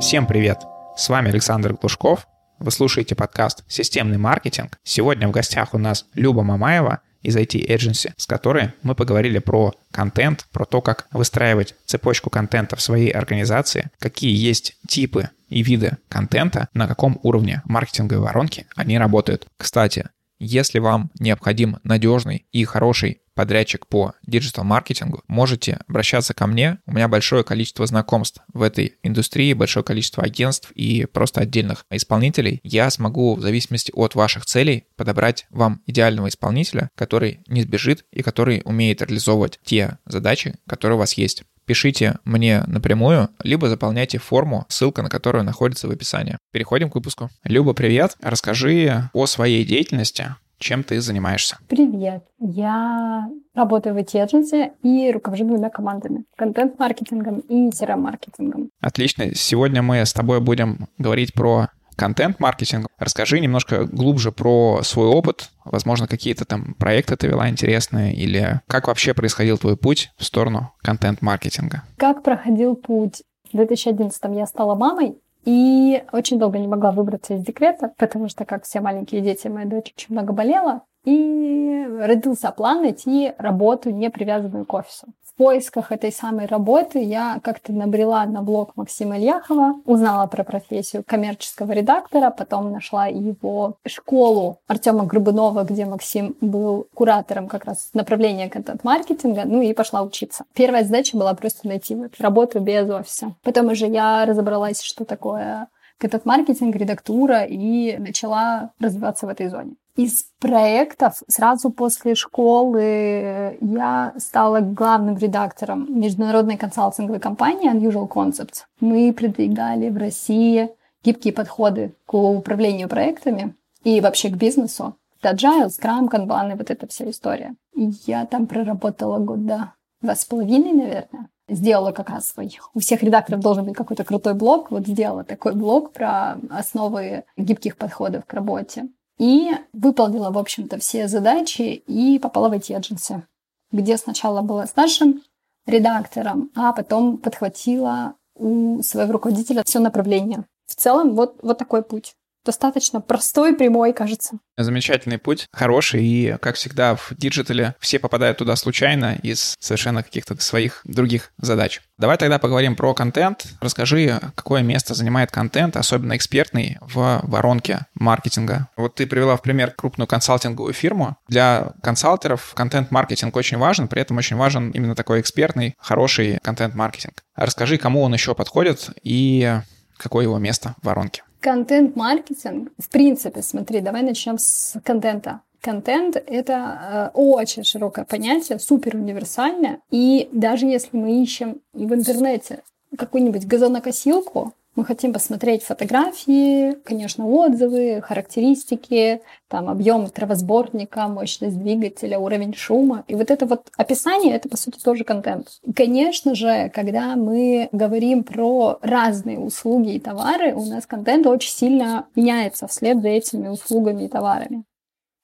Всем привет! С вами Александр Глушков. Вы слушаете подкаст «Системный маркетинг». Сегодня в гостях у нас Люба Мамаева из IT Agency, с которой мы поговорили про контент, про то, как выстраивать цепочку контента в своей организации, какие есть типы и виды контента, на каком уровне маркетинговой воронки они работают. Кстати, если вам необходим надежный и хороший подрядчик по диджитал-маркетингу, можете обращаться ко мне. У меня большое количество знакомств в этой индустрии, большое количество агентств и просто отдельных исполнителей. Я смогу в зависимости от ваших целей подобрать вам идеального исполнителя, который не сбежит и который умеет реализовывать те задачи, которые у вас есть пишите мне напрямую, либо заполняйте форму, ссылка на которую находится в описании. Переходим к выпуску. Люба, привет. Расскажи о своей деятельности, чем ты занимаешься? Привет. Я работаю в IT и руковожу двумя командами. Контент-маркетингом и CRM-маркетингом. Отлично. Сегодня мы с тобой будем говорить про контент-маркетинг. Расскажи немножко глубже про свой опыт. Возможно, какие-то там проекты ты вела интересные или как вообще происходил твой путь в сторону контент-маркетинга? Как проходил путь? В 2011 я стала мамой, и очень долго не могла выбраться из декрета, потому что, как все маленькие дети, моя дочь очень много болела. И родился план найти работу, не привязанную к офису поисках этой самой работы я как-то набрела на блог Максима Ильяхова, узнала про профессию коммерческого редактора, потом нашла его школу Артема Грубынова, где Максим был куратором как раз направления контент-маркетинга, ну и пошла учиться. Первая задача была просто найти вот работу без офиса. Потом уже я разобралась, что такое контент-маркетинг, редактура, и начала развиваться в этой зоне. Из проектов сразу после школы я стала главным редактором международной консалтинговой компании Unusual Concepts. Мы продвигали в России гибкие подходы к управлению проектами и вообще к бизнесу. Agile, Scrum, Kanban и вот эта вся история. И я там проработала года два с половиной, наверное сделала как раз свой. У всех редакторов должен быть какой-то крутой блог. Вот сделала такой блог про основы гибких подходов к работе. И выполнила, в общем-то, все задачи и попала в IT-эдженси, где сначала была старшим редактором, а потом подхватила у своего руководителя все направление. В целом, вот, вот такой путь достаточно простой, прямой, кажется. Замечательный путь, хороший, и, как всегда, в диджитале все попадают туда случайно из совершенно каких-то своих других задач. Давай тогда поговорим про контент. Расскажи, какое место занимает контент, особенно экспертный, в воронке маркетинга. Вот ты привела в пример крупную консалтинговую фирму. Для консалтеров контент-маркетинг очень важен, при этом очень важен именно такой экспертный, хороший контент-маркетинг. Расскажи, кому он еще подходит и какое его место в воронке. Контент-маркетинг, в принципе, смотри, давай начнем с контента. Контент — это э, очень широкое понятие, супер универсальное. И даже если мы ищем в интернете какую-нибудь газонокосилку, мы хотим посмотреть фотографии, конечно, отзывы, характеристики, там, объем травосборника, мощность двигателя, уровень шума. И вот это вот описание, это, по сути, тоже контент. И, конечно же, когда мы говорим про разные услуги и товары, у нас контент очень сильно меняется вслед за этими услугами и товарами.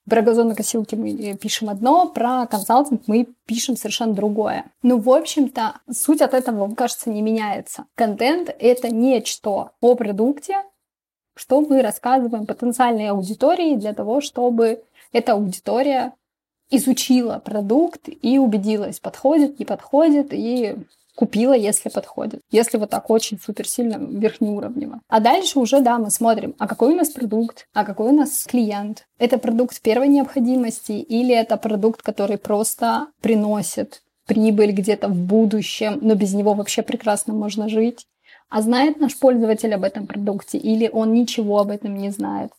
Про газонокосилки мы пишем одно, про консалтинг мы пишем совершенно другое. Ну, в общем-то, суть от этого, мне кажется, не меняется. Контент — это нечто о продукте, что мы рассказываем потенциальной аудитории для того, чтобы эта аудитория изучила продукт и убедилась, подходит, не подходит, и купила, если подходит. Если вот так очень супер сильно верхнеуровнево. А дальше уже, да, мы смотрим, а какой у нас продукт, а какой у нас клиент. Это продукт первой необходимости или это продукт, который просто приносит прибыль где-то в будущем, но без него вообще прекрасно можно жить. А знает наш пользователь об этом продукте или он ничего об этом не знает?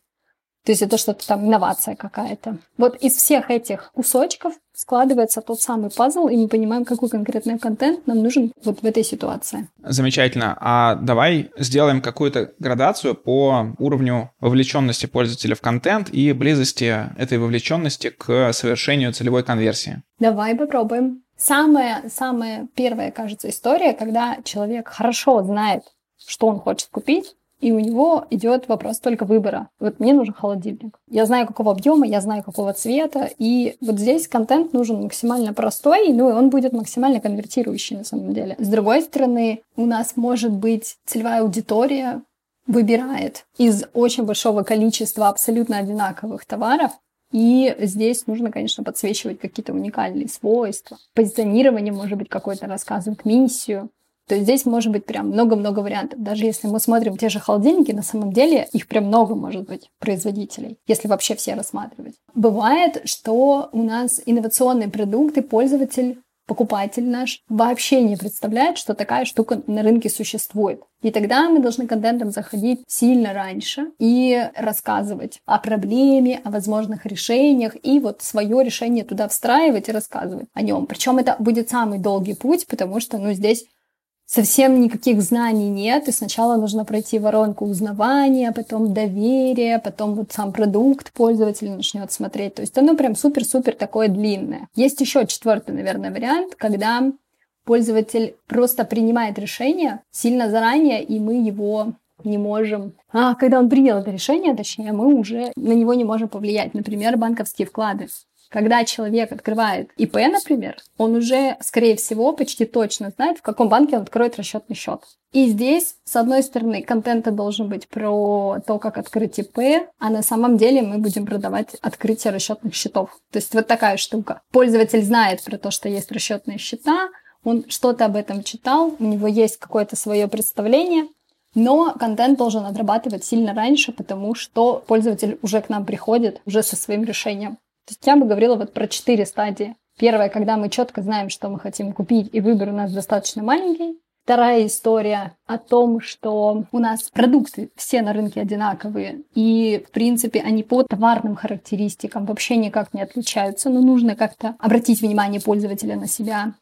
То есть это что-то там, инновация какая-то. Вот из всех этих кусочков складывается тот самый пазл, и мы понимаем, какой конкретный контент нам нужен вот в этой ситуации. Замечательно. А давай сделаем какую-то градацию по уровню вовлеченности пользователя в контент и близости этой вовлеченности к совершению целевой конверсии. Давай попробуем. Самая, самая первая, кажется, история, когда человек хорошо знает, что он хочет купить, и у него идет вопрос только выбора. Вот мне нужен холодильник. Я знаю, какого объема, я знаю, какого цвета, и вот здесь контент нужен максимально простой, ну и он будет максимально конвертирующий на самом деле. С другой стороны, у нас может быть целевая аудитория, выбирает из очень большого количества абсолютно одинаковых товаров, и здесь нужно, конечно, подсвечивать какие-то уникальные свойства. Позиционирование может быть какое-то рассказывать миссию. То есть здесь может быть прям много-много вариантов. Даже если мы смотрим те же холодильники, на самом деле их прям много может быть производителей, если вообще все рассматривать. Бывает, что у нас инновационные продукты пользователь покупатель наш вообще не представляет, что такая штука на рынке существует. И тогда мы должны контентом заходить сильно раньше и рассказывать о проблеме, о возможных решениях, и вот свое решение туда встраивать и рассказывать о нем. Причем это будет самый долгий путь, потому что, ну, здесь совсем никаких знаний нет, и сначала нужно пройти воронку узнавания, потом доверия, потом вот сам продукт пользователь начнет смотреть. То есть оно прям супер-супер такое длинное. Есть еще четвертый, наверное, вариант, когда пользователь просто принимает решение сильно заранее, и мы его не можем... А, когда он принял это решение, точнее, мы уже на него не можем повлиять. Например, банковские вклады. Когда человек открывает ИП, например, он уже, скорее всего, почти точно знает, в каком банке он откроет расчетный счет. И здесь, с одной стороны, контент должен быть про то, как открыть ИП, а на самом деле мы будем продавать открытие расчетных счетов. То есть вот такая штука. Пользователь знает про то, что есть расчетные счета, он что-то об этом читал, у него есть какое-то свое представление, но контент должен отрабатывать сильно раньше, потому что пользователь уже к нам приходит уже со своим решением. То есть я бы говорила вот про четыре стадии. Первая, когда мы четко знаем, что мы хотим купить, и выбор у нас достаточно маленький. Вторая история о том, что у нас продукты все на рынке одинаковые, и, в принципе, они по товарным характеристикам вообще никак не отличаются, но нужно как-то обратить внимание пользователя на себя.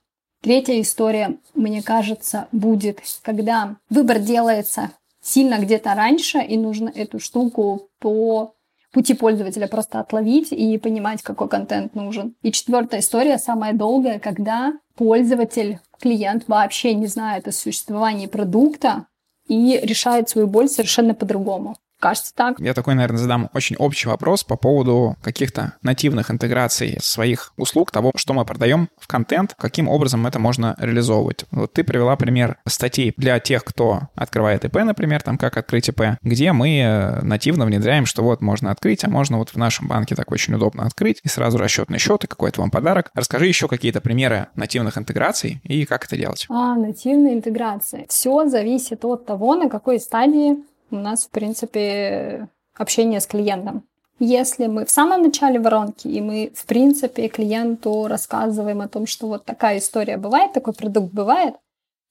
Третья история, мне кажется, будет, когда выбор делается сильно где-то раньше, и нужно эту штуку по пути пользователя просто отловить и понимать, какой контент нужен. И четвертая история, самая долгая, когда пользователь, клиент вообще не знает о существовании продукта и решает свою боль совершенно по-другому. Кажется так. Я такой, наверное, задам очень общий вопрос по поводу каких-то нативных интеграций своих услуг, того, что мы продаем в контент, каким образом это можно реализовывать. Вот ты привела пример статей для тех, кто открывает ИП, например, там как открыть ИП, где мы э, нативно внедряем, что вот можно открыть, а можно вот в нашем банке так очень удобно открыть, и сразу расчетный счет, и какой-то вам подарок. Расскажи еще какие-то примеры нативных интеграций и как это делать. А, нативные интеграции. Все зависит от того, на какой стадии у нас, в принципе, общение с клиентом. Если мы в самом начале воронки, и мы, в принципе, клиенту рассказываем о том, что вот такая история бывает, такой продукт бывает,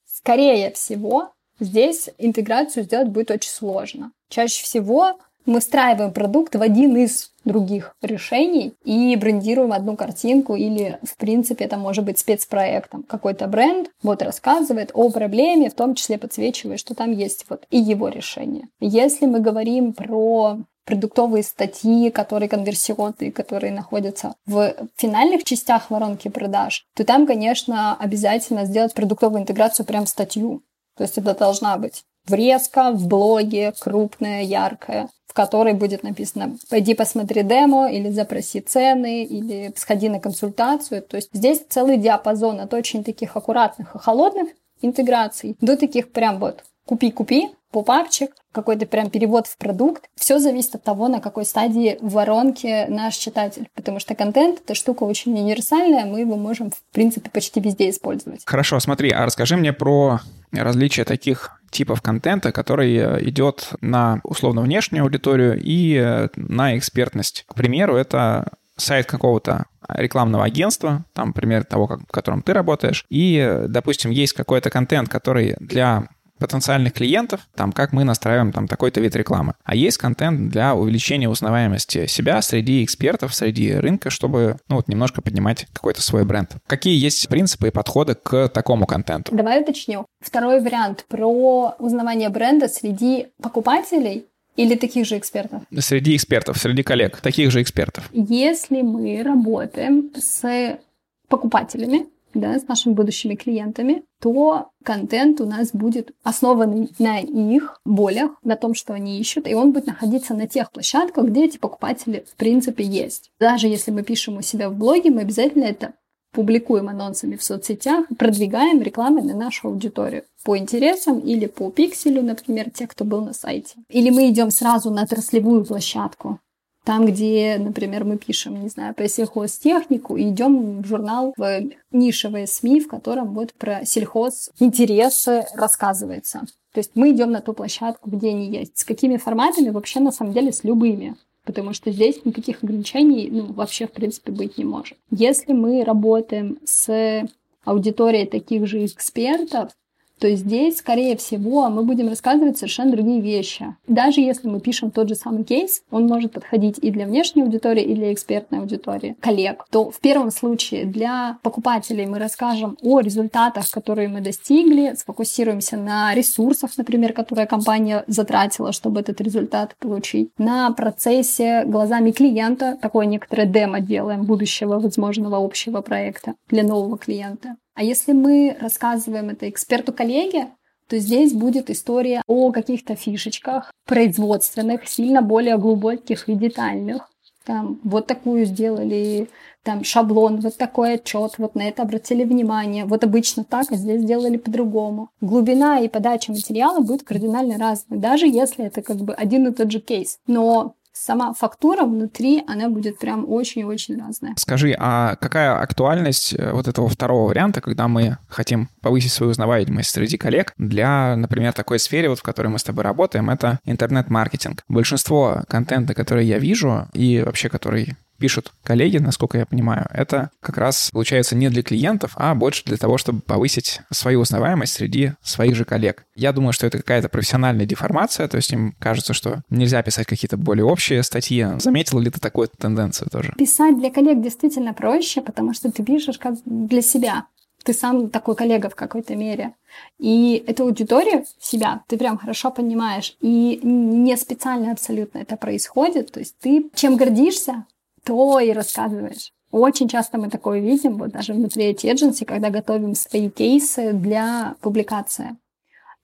скорее всего, здесь интеграцию сделать будет очень сложно. Чаще всего мы встраиваем продукт в один из других решений и брендируем одну картинку или, в принципе, это может быть спецпроектом. Какой-то бренд вот рассказывает о проблеме, в том числе подсвечивая, что там есть вот и его решение. Если мы говорим про продуктовые статьи, которые конверсионные, которые находятся в финальных частях воронки продаж, то там, конечно, обязательно сделать продуктовую интеграцию прямо в статью. То есть это должна быть врезка в блоге, крупная, яркая, в которой будет написано «пойди посмотри демо» или «запроси цены» или «сходи на консультацию». То есть здесь целый диапазон от очень таких аккуратных и холодных интеграций до таких прям вот «купи-купи», попапчик, какой-то прям перевод в продукт. Все зависит от того, на какой стадии воронки наш читатель. Потому что контент — это штука очень универсальная, мы его можем, в принципе, почти везде использовать. Хорошо, смотри, а расскажи мне про различия таких типов контента, который э, идет на условно внешнюю аудиторию и э, на экспертность. К примеру, это сайт какого-то рекламного агентства, там пример того, как, в котором ты работаешь, и, э, допустим, есть какой-то контент, который для потенциальных клиентов, там, как мы настраиваем там такой-то вид рекламы. А есть контент для увеличения узнаваемости себя среди экспертов, среди рынка, чтобы, ну, вот немножко поднимать какой-то свой бренд. Какие есть принципы и подходы к такому контенту? Давай уточню. Второй вариант про узнавание бренда среди покупателей или таких же экспертов? Среди экспертов, среди коллег, таких же экспертов. Если мы работаем с покупателями, да, с нашими будущими клиентами, то контент у нас будет основан на их болях, на том, что они ищут, и он будет находиться на тех площадках, где эти покупатели в принципе есть. Даже если мы пишем у себя в блоге, мы обязательно это публикуем анонсами в соцсетях, продвигаем рекламой на нашу аудиторию по интересам или по пикселю, например, те, кто был на сайте. Или мы идем сразу на отраслевую площадку, там, где, например, мы пишем, не знаю, про сельхозтехнику, и идем в журнал в нишевые СМИ, в котором вот про сельхоз интересы рассказывается. То есть мы идем на ту площадку, где они есть. С какими форматами? Вообще, на самом деле, с любыми. Потому что здесь никаких ограничений ну, вообще, в принципе, быть не может. Если мы работаем с аудиторией таких же экспертов, то здесь, скорее всего, мы будем рассказывать совершенно другие вещи. Даже если мы пишем тот же самый кейс, он может подходить и для внешней аудитории, и для экспертной аудитории, коллег, то в первом случае для покупателей мы расскажем о результатах, которые мы достигли, сфокусируемся на ресурсах, например, которые компания затратила, чтобы этот результат получить, на процессе глазами клиента, такое некоторое демо делаем будущего возможного общего проекта для нового клиента. А если мы рассказываем это эксперту-коллеге, то здесь будет история о каких-то фишечках производственных, сильно более глубоких и детальных. Там вот такую сделали, там шаблон, вот такой отчет, вот на это обратили внимание. Вот обычно так, а здесь сделали по-другому. Глубина и подача материала будет кардинально разной, даже если это как бы один и тот же кейс. Но сама фактура внутри, она будет прям очень-очень разная. Скажи, а какая актуальность э, вот этого второго варианта, когда мы хотим повысить свою узнаваемость среди коллег для, например, такой сфере, вот в которой мы с тобой работаем, это интернет-маркетинг. Большинство контента, который я вижу и вообще который пишут коллеги, насколько я понимаю, это как раз получается не для клиентов, а больше для того, чтобы повысить свою узнаваемость среди своих же коллег. Я думаю, что это какая-то профессиональная деформация, то есть им кажется, что нельзя писать какие-то более общие статьи. Заметил ли ты такую тенденцию тоже? Писать для коллег действительно проще, потому что ты пишешь как для себя. Ты сам такой коллега в какой-то мере. И эту аудиторию себя ты прям хорошо понимаешь. И не специально абсолютно это происходит. То есть ты чем гордишься, то и рассказываешь. Очень часто мы такое видим, вот даже внутри Agency, когда готовим свои кейсы для публикации.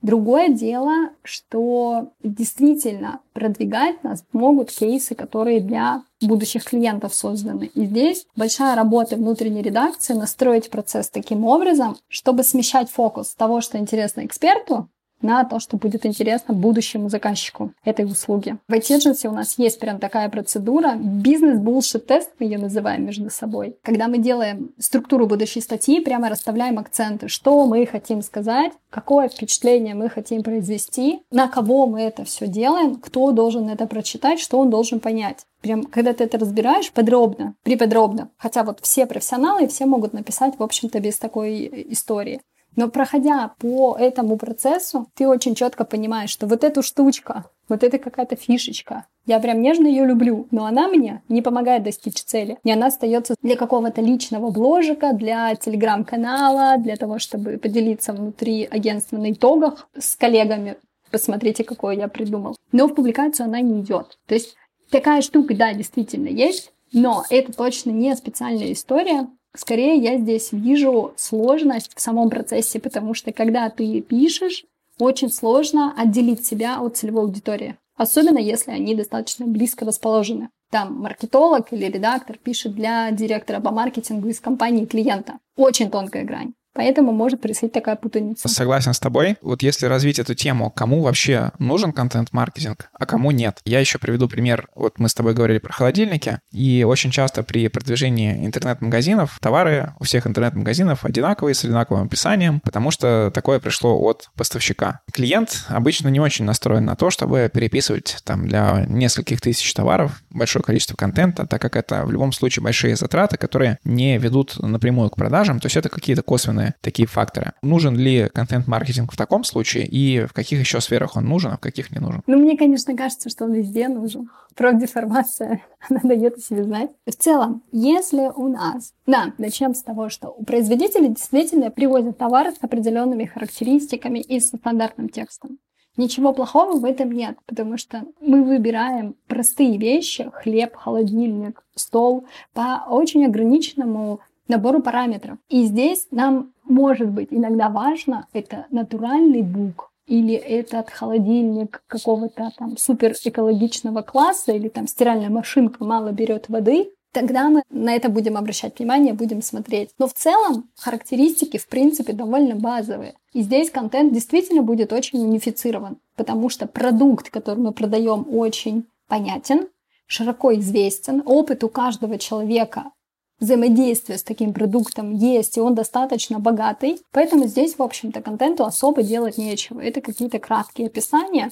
Другое дело, что действительно продвигать нас могут кейсы, которые для будущих клиентов созданы. И здесь большая работа внутренней редакции настроить процесс таким образом, чтобы смещать фокус того, что интересно эксперту, на то, что будет интересно будущему заказчику этой услуги. В IT у нас есть прям такая процедура, бизнес-булшит-тест, мы ее называем между собой. Когда мы делаем структуру будущей статьи, прямо расставляем акценты, что мы хотим сказать, какое впечатление мы хотим произвести, на кого мы это все делаем, кто должен это прочитать, что он должен понять. Прям, когда ты это разбираешь подробно, приподробно, хотя вот все профессионалы, все могут написать, в общем-то, без такой истории. Но проходя по этому процессу, ты очень четко понимаешь, что вот эту штучка, вот это какая-то фишечка, я прям нежно ее люблю, но она мне не помогает достичь цели. И она остается для какого-то личного бложика, для телеграм-канала, для того, чтобы поделиться внутри агентства на итогах с коллегами. Посмотрите, какой я придумал. Но в публикацию она не идет. То есть такая штука, да, действительно есть, но это точно не специальная история, Скорее я здесь вижу сложность в самом процессе, потому что когда ты пишешь, очень сложно отделить себя от целевой аудитории. Особенно если они достаточно близко расположены. Там маркетолог или редактор пишет для директора по маркетингу из компании клиента. Очень тонкая грань. Поэтому может происходить такая путаница. Согласен с тобой. Вот если развить эту тему, кому вообще нужен контент-маркетинг, а кому нет? Я еще приведу пример. Вот мы с тобой говорили про холодильники, и очень часто при продвижении интернет-магазинов товары у всех интернет-магазинов одинаковые, с одинаковым описанием, потому что такое пришло от поставщика. Клиент обычно не очень настроен на то, чтобы переписывать там для нескольких тысяч товаров большое количество контента, так как это в любом случае большие затраты, которые не ведут напрямую к продажам, то есть это какие-то косвенные разные такие факторы. Нужен ли контент-маркетинг в таком случае и в каких еще сферах он нужен, а в каких не нужен? Ну, мне, конечно, кажется, что он везде нужен. Профдеформация, она дает о себе знать. В целом, если у нас... Да, начнем с того, что у производителей действительно привозят товары с определенными характеристиками и со стандартным текстом. Ничего плохого в этом нет, потому что мы выбираем простые вещи, хлеб, холодильник, стол, по очень ограниченному набору параметров. И здесь нам может быть иногда важно, это натуральный бук, или этот холодильник какого-то там супер экологичного класса, или там стиральная машинка мало берет воды, тогда мы на это будем обращать внимание, будем смотреть. Но в целом характеристики, в принципе, довольно базовые. И здесь контент действительно будет очень унифицирован, потому что продукт, который мы продаем, очень понятен, широко известен, опыт у каждого человека взаимодействие с таким продуктом есть, и он достаточно богатый. Поэтому здесь, в общем-то, контенту особо делать нечего. Это какие-то краткие описания,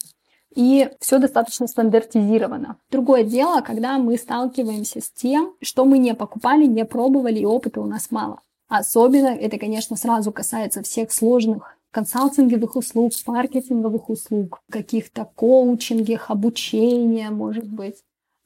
и все достаточно стандартизировано. Другое дело, когда мы сталкиваемся с тем, что мы не покупали, не пробовали, и опыта у нас мало. Особенно это, конечно, сразу касается всех сложных консалтинговых услуг, маркетинговых услуг, каких-то коучингах, обучения, может быть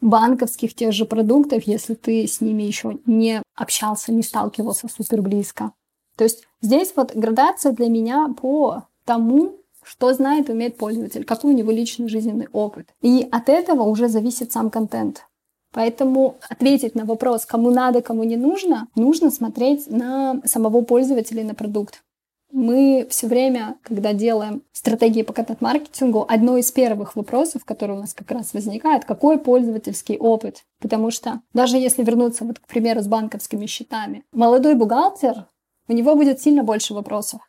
банковских тех же продуктов, если ты с ними еще не общался, не сталкивался супер близко. То есть здесь вот градация для меня по тому, что знает и умеет пользователь, какой у него личный жизненный опыт. И от этого уже зависит сам контент. Поэтому ответить на вопрос, кому надо, кому не нужно, нужно смотреть на самого пользователя и на продукт. Мы все время, когда делаем стратегии по контент-маркетингу, одно из первых вопросов, который у нас как раз возникает, какой пользовательский опыт. Потому что даже если вернуться, вот, к примеру, с банковскими счетами, молодой бухгалтер, у него будет сильно больше вопросов.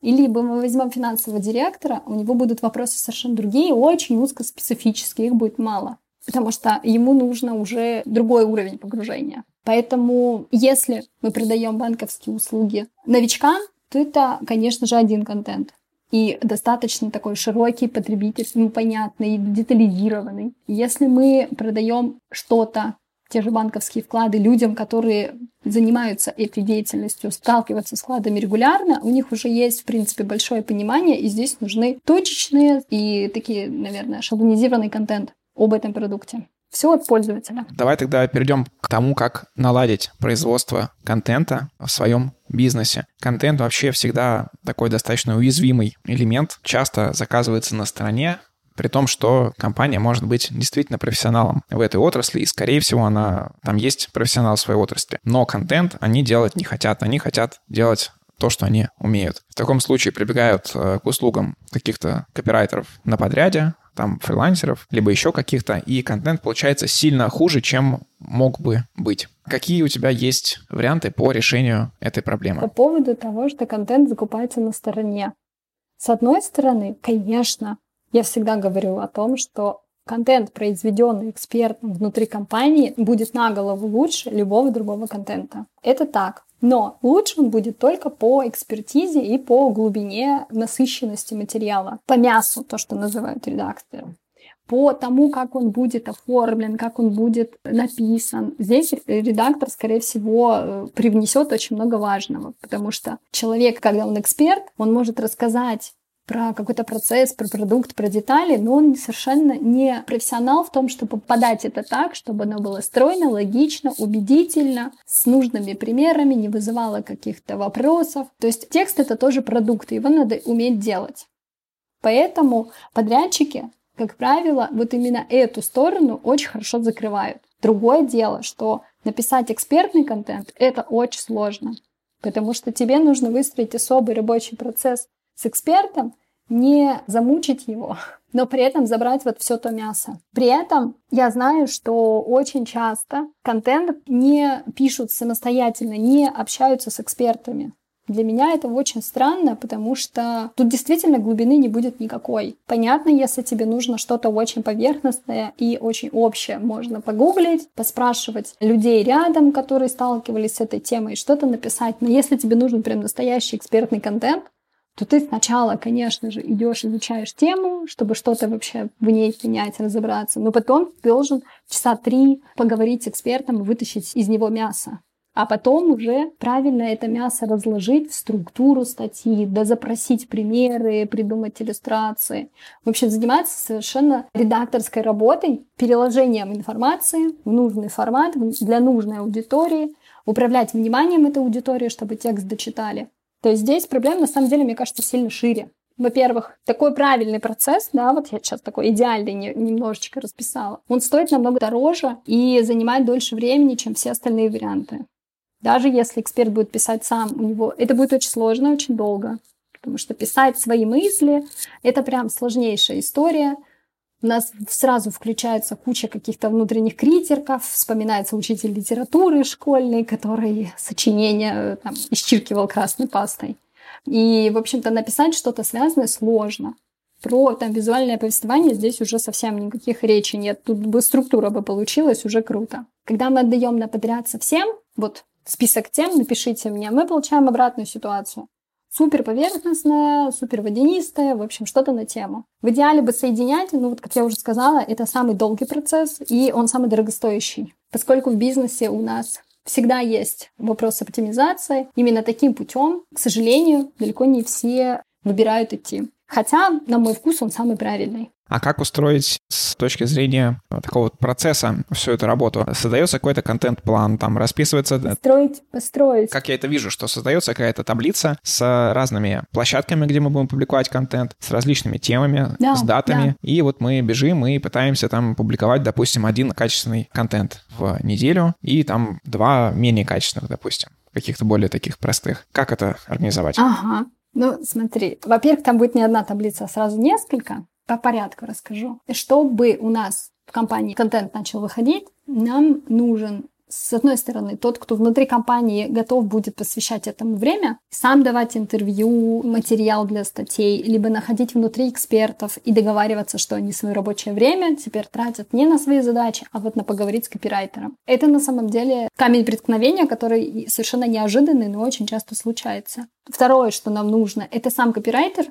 И либо мы возьмем финансового директора, у него будут вопросы совершенно другие, очень узкоспецифические, их будет мало. Потому что ему нужно уже другой уровень погружения. Поэтому, если мы продаем банковские услуги новичкам, это, конечно же, один контент. И достаточно такой широкий, потребительский, понятный, детализированный. Если мы продаем что-то, те же банковские вклады людям, которые занимаются этой деятельностью, сталкиваются с вкладами регулярно, у них уже есть, в принципе, большое понимание, и здесь нужны точечные и такие, наверное, шаблонизированный контент об этом продукте. Все от пользователя. Давай тогда перейдем к тому, как наладить производство контента в своем бизнесе. Контент вообще всегда такой достаточно уязвимый элемент, часто заказывается на стороне, при том, что компания может быть действительно профессионалом в этой отрасли, и, скорее всего, она там есть профессионал в своей отрасли. Но контент они делать не хотят, они хотят делать то, что они умеют. В таком случае прибегают э, к услугам каких-то копирайтеров на подряде, там фрилансеров, либо еще каких-то, и контент получается сильно хуже, чем мог бы быть. Какие у тебя есть варианты по решению этой проблемы? По поводу того, что контент закупается на стороне. С одной стороны, конечно, я всегда говорю о том, что контент, произведенный экспертом внутри компании, будет на голову лучше любого другого контента. Это так. Но лучше он будет только по экспертизе и по глубине насыщенности материала, по мясу, то, что называют редакторы по тому, как он будет оформлен, как он будет написан. Здесь редактор, скорее всего, э, привнесет очень много важного, потому что человек, когда он эксперт, он может рассказать про какой-то процесс, про продукт, про детали, но он совершенно не профессионал в том, чтобы подать это так, чтобы оно было стройно, логично, убедительно, с нужными примерами, не вызывало каких-то вопросов. То есть текст это тоже продукт, его надо уметь делать. Поэтому подрядчики, как правило, вот именно эту сторону очень хорошо закрывают. Другое дело, что написать экспертный контент – это очень сложно, потому что тебе нужно выстроить особый рабочий процесс с экспертом, не замучить его, но при этом забрать вот все то мясо. При этом я знаю, что очень часто контент не пишут самостоятельно, не общаются с экспертами. Для меня это очень странно, потому что тут действительно глубины не будет никакой. Понятно, если тебе нужно что-то очень поверхностное и очень общее, можно погуглить, поспрашивать людей рядом, которые сталкивались с этой темой, что-то написать. Но если тебе нужен прям настоящий экспертный контент, то ты сначала, конечно же, идешь, изучаешь тему, чтобы что-то вообще в ней принять, разобраться, но потом ты должен часа три поговорить с экспертом вытащить из него мясо. А потом уже правильно это мясо разложить в структуру статьи, да запросить примеры, придумать иллюстрации. В общем, заниматься совершенно редакторской работой, переложением информации в нужный формат для нужной аудитории, управлять вниманием этой аудитории, чтобы текст дочитали. То есть здесь проблема, на самом деле, мне кажется, сильно шире. Во-первых, такой правильный процесс, да, вот я сейчас такой идеальный немножечко расписала, он стоит намного дороже и занимает дольше времени, чем все остальные варианты. Даже если эксперт будет писать сам, у него это будет очень сложно, очень долго. Потому что писать свои мысли — это прям сложнейшая история. У нас сразу включается куча каких-то внутренних критиков, вспоминается учитель литературы школьный, который сочинение там, исчеркивал красной пастой. И, в общем-то, написать что-то связанное сложно. Про там, визуальное повествование здесь уже совсем никаких речи нет. Тут бы структура бы получилась, уже круто. Когда мы отдаем на подряд совсем, вот список тем, напишите мне, мы получаем обратную ситуацию. Супер поверхностная, супер водянистая, в общем, что-то на тему. В идеале бы соединять, ну вот, как я уже сказала, это самый долгий процесс, и он самый дорогостоящий. Поскольку в бизнесе у нас всегда есть вопрос оптимизации, именно таким путем, к сожалению, далеко не все выбирают идти. Хотя, на мой вкус, он самый правильный. А как устроить с точки зрения такого вот процесса всю эту работу? Создается какой-то контент-план, там расписывается... Построить, построить. Как я это вижу, что создается какая-то таблица с разными площадками, где мы будем публиковать контент, с различными темами, да, с датами. Да. И вот мы бежим и пытаемся там публиковать, допустим, один качественный контент в неделю и там два менее качественных, допустим каких-то более таких простых. Как это организовать? Ага. Ну, смотри, во-первых, там будет не одна таблица, а сразу несколько. По порядку расскажу. Чтобы у нас в компании контент начал выходить, нам нужен с одной стороны, тот, кто внутри компании готов будет посвящать этому время, сам давать интервью, материал для статей, либо находить внутри экспертов и договариваться, что они свое рабочее время теперь тратят не на свои задачи, а вот на поговорить с копирайтером. Это на самом деле камень преткновения, который совершенно неожиданный, но очень часто случается. Второе, что нам нужно, это сам копирайтер,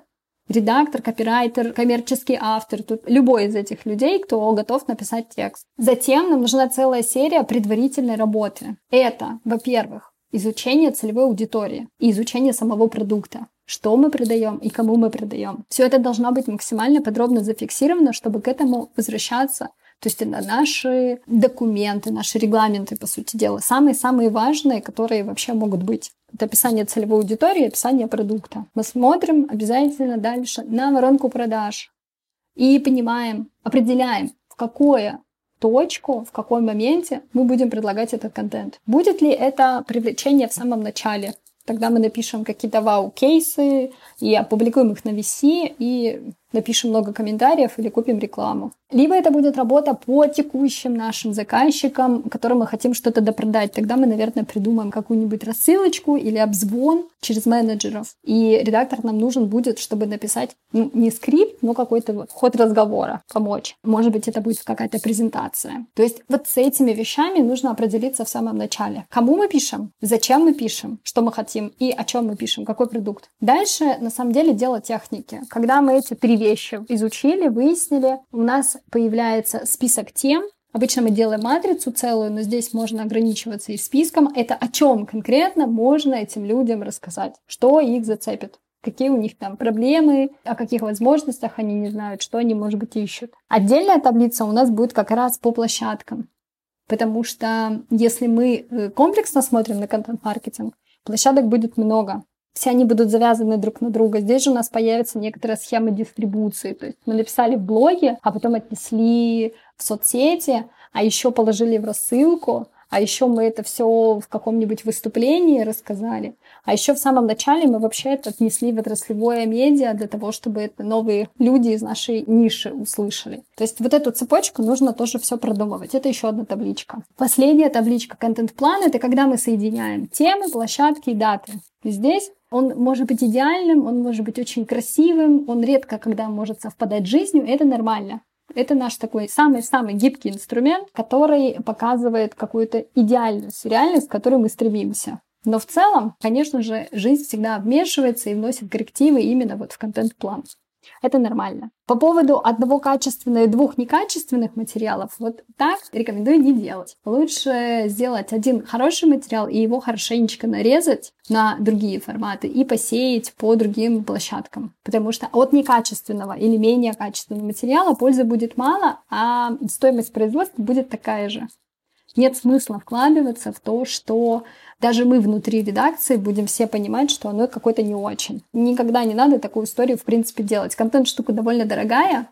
редактор, копирайтер, коммерческий автор, тут любой из этих людей, кто готов написать текст. Затем нам нужна целая серия предварительной работы. Это, во-первых, изучение целевой аудитории и изучение самого продукта что мы продаем и кому мы продаем. Все это должно быть максимально подробно зафиксировано, чтобы к этому возвращаться то есть наши документы, наши регламенты, по сути дела, самые-самые важные, которые вообще могут быть. Это описание целевой аудитории, описание продукта. Мы смотрим обязательно дальше на воронку продаж и понимаем, определяем, в какое точку, в каком моменте мы будем предлагать этот контент. Будет ли это привлечение в самом начале? Тогда мы напишем какие-то вау-кейсы и опубликуем их на VC, и напишем много комментариев или купим рекламу. Либо это будет работа по текущим нашим заказчикам, которым мы хотим что-то допродать. Тогда мы, наверное, придумаем какую-нибудь рассылочку или обзвон через менеджеров. И редактор нам нужен будет, чтобы написать ну, не скрипт, но какой-то вот ход разговора, помочь. Может быть, это будет какая-то презентация. То есть вот с этими вещами нужно определиться в самом начале. Кому мы пишем, зачем мы пишем, что мы хотим и о чем мы пишем, какой продукт. Дальше, на самом деле, дело техники. Когда мы эти три вещи изучили, выяснили, у нас появляется список тем, Обычно мы делаем матрицу целую, но здесь можно ограничиваться и списком. Это о чем конкретно можно этим людям рассказать, что их зацепит? Какие у них там проблемы, о каких возможностях они не знают, что они, может быть, ищут. Отдельная таблица у нас будет как раз по площадкам, потому что если мы э, комплексно смотрим на контент-маркетинг, площадок будет много все они будут завязаны друг на друга. Здесь же у нас появится некоторая схема дистрибуции. То есть мы написали в блоге, а потом отнесли в соцсети, а еще положили в рассылку, а еще мы это все в каком-нибудь выступлении рассказали. А еще в самом начале мы вообще это отнесли в отраслевое медиа для того, чтобы это новые люди из нашей ниши услышали. То есть вот эту цепочку нужно тоже все продумывать. Это еще одна табличка. Последняя табличка контент-план — это когда мы соединяем темы, площадки и даты. И здесь он может быть идеальным, он может быть очень красивым, он редко когда может совпадать с жизнью, это нормально. Это наш такой самый-самый гибкий инструмент, который показывает какую-то идеальность, реальность, к которой мы стремимся. Но в целом, конечно же, жизнь всегда вмешивается и вносит коррективы именно вот в контент-план. Это нормально. По поводу одного качественного и двух некачественных материалов, вот так рекомендую не делать. Лучше сделать один хороший материал и его хорошенечко нарезать на другие форматы и посеять по другим площадкам. Потому что от некачественного или менее качественного материала пользы будет мало, а стоимость производства будет такая же. Нет смысла вкладываться в то, что даже мы внутри редакции будем все понимать, что оно какое-то не очень. Никогда не надо такую историю, в принципе, делать. Контент штука довольно дорогая.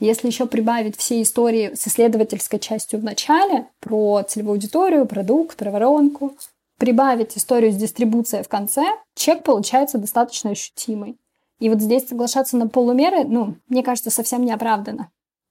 Если еще прибавить все истории с исследовательской частью в начале про целевую аудиторию, продукт, про воронку, прибавить историю с дистрибуцией в конце, чек получается достаточно ощутимый. И вот здесь соглашаться на полумеры, ну, мне кажется, совсем неоправданно.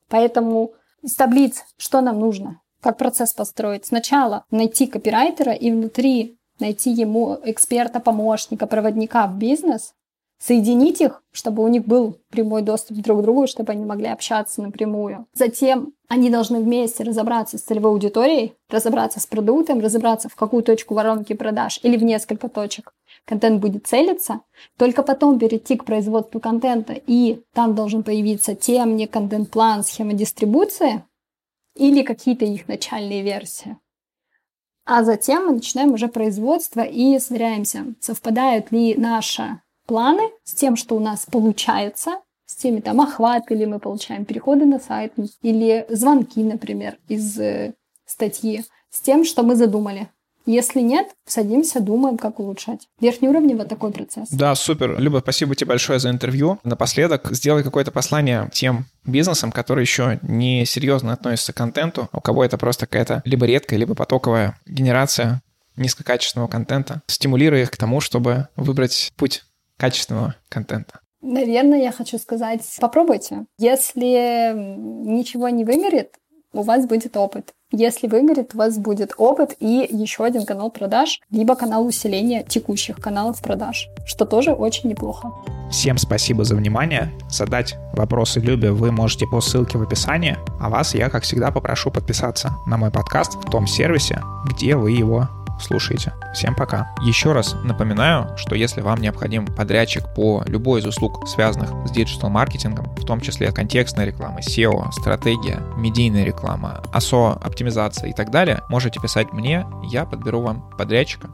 Поэтому из таблиц что нам нужно? Как процесс построить? Сначала найти копирайтера и внутри найти ему эксперта, помощника, проводника в бизнес, соединить их, чтобы у них был прямой доступ друг к другу, чтобы они могли общаться напрямую. Затем они должны вместе разобраться с целевой аудиторией, разобраться с продуктом, разобраться в какую точку воронки продаж или в несколько точек. Контент будет целиться, только потом перейти к производству контента, и там должен появиться темник, контент-план, схема дистрибуции или какие-то их начальные версии. А затем мы начинаем уже производство и сверяемся, совпадают ли наши планы с тем, что у нас получается, с теми там охваты, или мы получаем переходы на сайт, или звонки, например, из э, статьи, с тем, что мы задумали. Если нет, садимся, думаем, как улучшать. Верхнеуровневый такой процесс. Да, супер. Люба, спасибо тебе большое за интервью. Напоследок сделай какое-то послание тем бизнесам, которые еще не серьезно относятся к контенту, у кого это просто какая-то либо редкая, либо потоковая генерация низкокачественного контента. Стимулируя их к тому, чтобы выбрать путь качественного контента? Наверное, я хочу сказать, попробуйте. Если ничего не вымерет, у вас будет опыт. Если выгорит, у вас будет опыт и еще один канал продаж, либо канал усиления текущих каналов продаж, что тоже очень неплохо. Всем спасибо за внимание. Задать вопросы Любе вы можете по ссылке в описании, а вас я, как всегда, попрошу подписаться на мой подкаст в том сервисе, где вы его слушаете. Всем пока. Еще раз напоминаю, что если вам необходим подрядчик по любой из услуг, связанных с диджитал-маркетингом, в том числе контекстная реклама, SEO, стратегия, медийная реклама, ASO, оптимизация и так далее, можете писать мне, я подберу вам подрядчика.